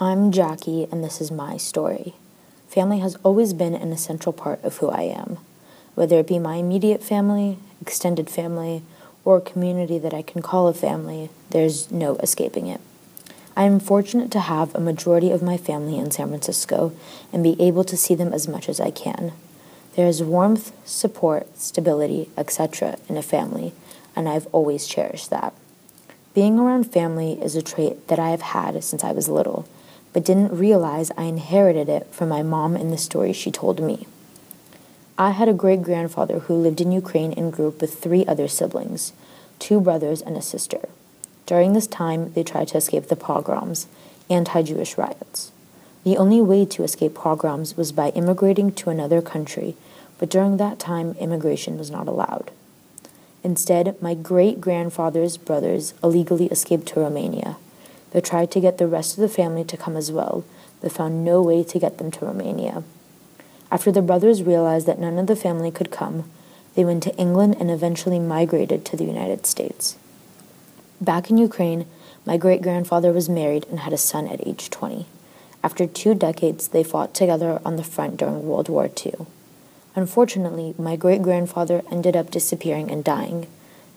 I'm Jackie, and this is my story. Family has always been an essential part of who I am. Whether it be my immediate family, extended family, or a community that I can call a family, there's no escaping it. I am fortunate to have a majority of my family in San Francisco and be able to see them as much as I can. There is warmth, support, stability, etc. in a family, and I've always cherished that. Being around family is a trait that I have had since I was little but didn't realize I inherited it from my mom and the stories she told me. I had a great grandfather who lived in Ukraine and grew up with three other siblings two brothers and a sister. During this time, they tried to escape the pogroms, anti Jewish riots. The only way to escape pogroms was by immigrating to another country, but during that time, immigration was not allowed. Instead, my great grandfather's brothers illegally escaped to Romania. They tried to get the rest of the family to come as well, but found no way to get them to Romania. After the brothers realized that none of the family could come, they went to England and eventually migrated to the United States. Back in Ukraine, my great grandfather was married and had a son at age 20. After two decades, they fought together on the front during World War II. Unfortunately, my great grandfather ended up disappearing and dying.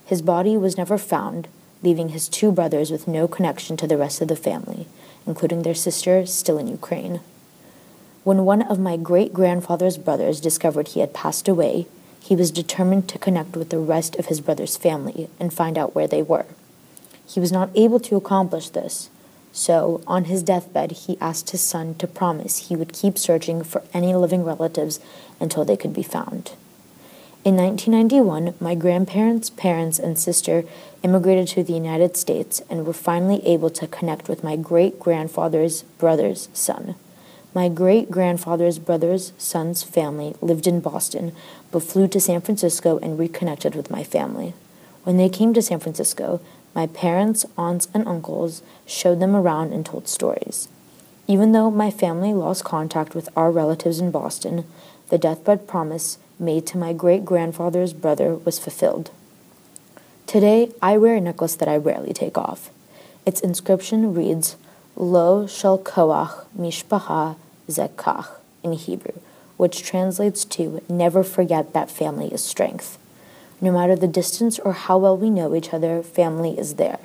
His body was never found, leaving his two brothers with no connection to the rest of the family, including their sister still in Ukraine. When one of my great grandfather's brothers discovered he had passed away, he was determined to connect with the rest of his brother's family and find out where they were. He was not able to accomplish this, so on his deathbed, he asked his son to promise he would keep searching for any living relatives until they could be found. In 1991, my grandparents, parents, and sister immigrated to the United States and were finally able to connect with my great grandfather's brother's son. My great grandfather's brother's son's family lived in Boston, but flew to San Francisco and reconnected with my family. When they came to San Francisco, my parents, aunts, and uncles showed them around and told stories. Even though my family lost contact with our relatives in Boston, the deathbed promise made to my great grandfather's brother was fulfilled. Today, I wear a necklace that I rarely take off. Its inscription reads, Lo shel koach mishpacha zekach in Hebrew, which translates to never forget that family is strength. No matter the distance or how well we know each other, family is there.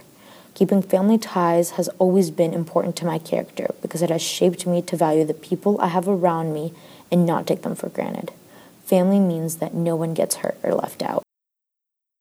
Keeping family ties has always been important to my character because it has shaped me to value the people I have around me and not take them for granted. Family means that no one gets hurt or left out.